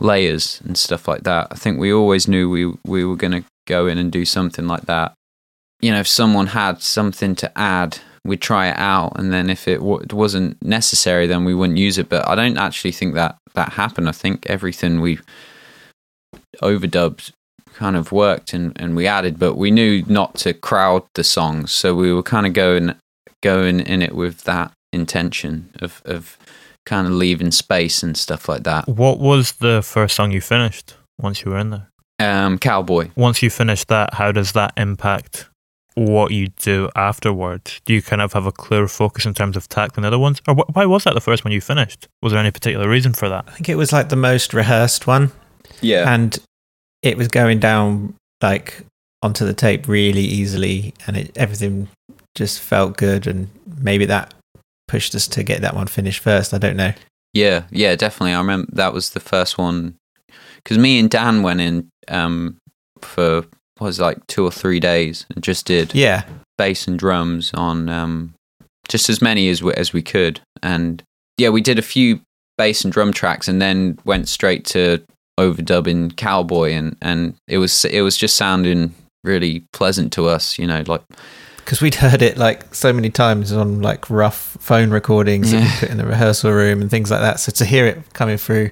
layers and stuff like that. I think we always knew we we were going to go in and do something like that. You know, if someone had something to add, we'd try it out, and then if it w- wasn't necessary, then we wouldn't use it. But I don't actually think that that happened. I think everything we overdubbed kind of worked and, and we added, but we knew not to crowd the songs, so we were kind of going going in it with that intention of of kind of leaving space and stuff like that. What was the first song you finished once you were in there? Um, Cowboy. Once you finish that, how does that impact what you do afterwards? Do you kind of have a clear focus in terms of tackling the other ones? Or wh- why was that the first one you finished? Was there any particular reason for that? I think it was like the most rehearsed one, Yeah. and it was going down like onto the tape really easily, and it, everything just felt good. And maybe that pushed us to get that one finished first. I don't know. Yeah, yeah, definitely. I remember that was the first one because me and Dan went in um, for what was it, like two or three days and just did Yeah, bass and drums on um, just as many as we, as we could, and yeah, we did a few bass and drum tracks, and then went straight to overdubbing Cowboy, and and it was it was just sounding really pleasant to us, you know, like because we'd heard it like so many times on like rough phone recordings that we put in the rehearsal room and things like that. So to hear it coming through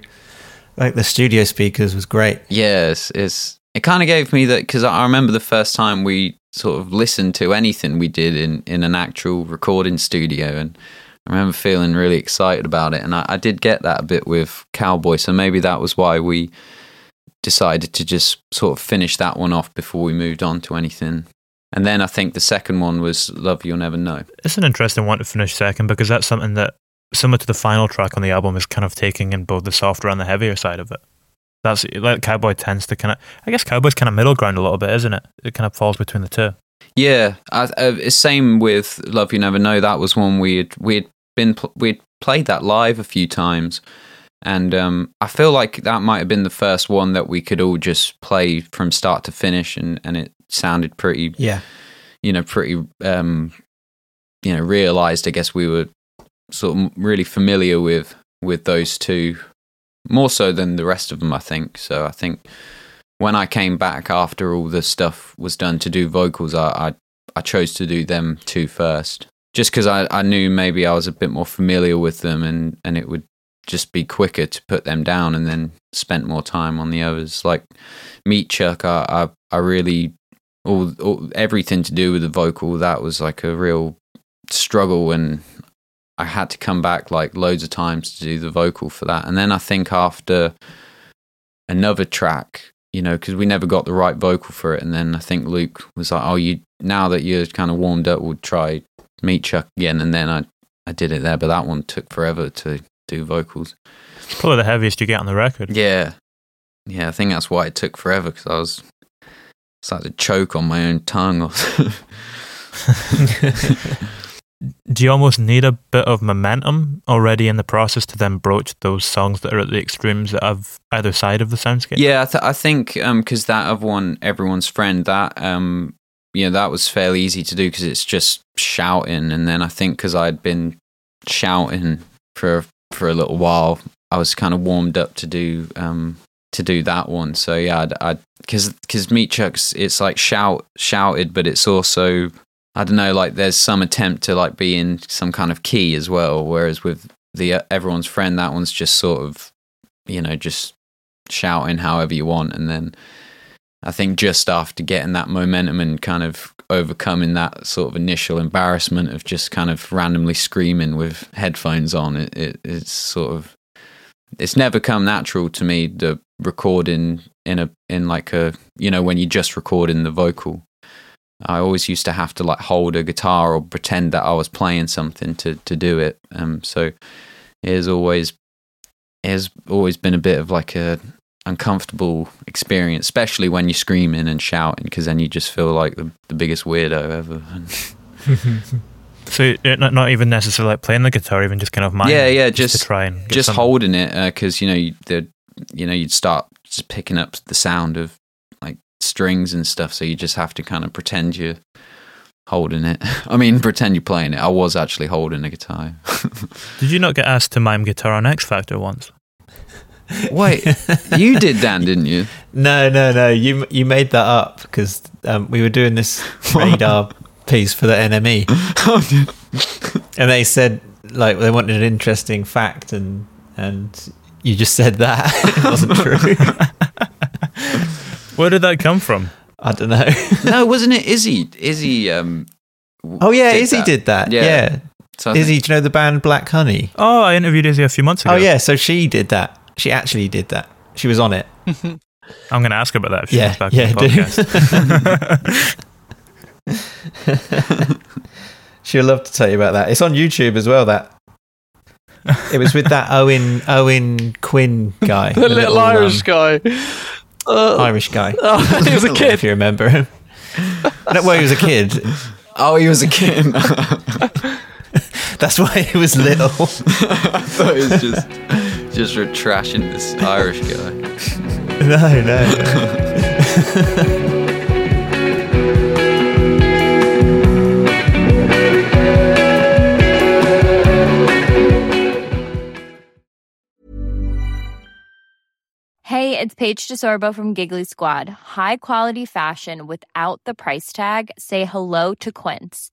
like the studio speakers was great. Yes, it's it kind of gave me that because I remember the first time we sort of listened to anything we did in in an actual recording studio, and I remember feeling really excited about it. And I, I did get that a bit with Cowboy, so maybe that was why we decided to just sort of finish that one off before we moved on to anything. And then I think the second one was Love You'll Never Know. It's an interesting one to finish second because that's something that, similar to the final track on the album, is kind of taking in both the softer and the heavier side of it. That's like Cowboy tends to kind of, I guess Cowboy's kind of middle ground a little bit, isn't it? It kind of falls between the two. Yeah, I, uh, same with Love You Never Know. That was one we had we had been pl- we'd played that live a few times, and um, I feel like that might have been the first one that we could all just play from start to finish, and, and it sounded pretty, Yeah. you know, pretty, um, you know, realized. I guess we were sort of really familiar with with those two more so than the rest of them. I think so. I think when I came back after all the stuff was done to do vocals, I I, I chose to do them two first, just because I, I knew maybe I was a bit more familiar with them, and and it would just be quicker to put them down, and then spent more time on the others. Like Meat Chunk, I I, I really all, all everything to do with the vocal that was like a real struggle and I had to come back like loads of times to do the vocal for that. And then I think after another track, you know, because we never got the right vocal for it. And then I think Luke was like, "Oh, you now that you're kind of warmed up, we'll try Meat Chunk again, and then I I did it there. But that one took forever to do vocals. It's probably the heaviest you get on the record. Yeah, yeah. I think that's why it took forever because I was started to choke on my own tongue. Or Do you almost need a bit of momentum already in the process to then broach those songs that are at the extremes that have either side of the soundscape? yeah, I, th- I think because that other one, everyone's friend, that um, yeah, that was fairly easy to do because it's just shouting, and then I think because I'd been shouting for for a little while, I was kind of warmed up to do um to do that one. So yeah, I'd because because Meat Chunk's, it's like shout shouted, but it's also I don't know, like there's some attempt to like be in some kind of key as well. Whereas with the uh, everyone's friend, that one's just sort of you know just shouting however you want, and then I think just after getting that momentum and kind of overcoming that sort of initial embarrassment of just kind of randomly screaming with headphones on, it, it it's sort of it's never come natural to me the recording in a in like a you know when you just record in the vocal. I always used to have to like hold a guitar or pretend that I was playing something to to do it. Um, so it has always it has always been a bit of like a uncomfortable experience, especially when you're screaming and shouting, because then you just feel like the, the biggest weirdo ever. So not, not even necessarily like playing the guitar, even just kind of yeah, yeah, just, just to try and just some- holding it uh, because you know you, the you know you'd start just picking up the sound of like strings and stuff, so you just have to kind of pretend you're holding it. I mean, pretend you're playing it. I was actually holding a guitar. Did you not get asked to mime guitar on X Factor once? Wait, you did, Dan, didn't you? No, no, no. You you made that up because um, we were doing this radar piece for the NME, and they said like they wanted an interesting fact, and and you just said that it wasn't true. Where did that come from? I don't know. no, wasn't it Izzy? Izzy. Um, w- Oh yeah, did Izzy that. did that. Yeah. Yeah, So I think- Izzy. Do you know the band Black Honey? Oh, I interviewed Izzy a few months ago. Oh yeah, so she did that. She actually did that. She was on it. I'm going to ask her about that if she Yeah, comes back yeah, on the podcast. She'll love to tell you about that. It's on YouTube as well. That it was with that Owen Owen Quinn guy, The little Irish um, guy. Uh, Irish guy. oh, he was a kid. If you remember him. No, well, he was a kid. Oh, he was a kid. That's why he was little. I thought it was just just for trashing this Irish guy. no, no. Hey, it's Paige DeSorbo from Giggly Squad. High quality fashion without the price tag. Say hello to Quince.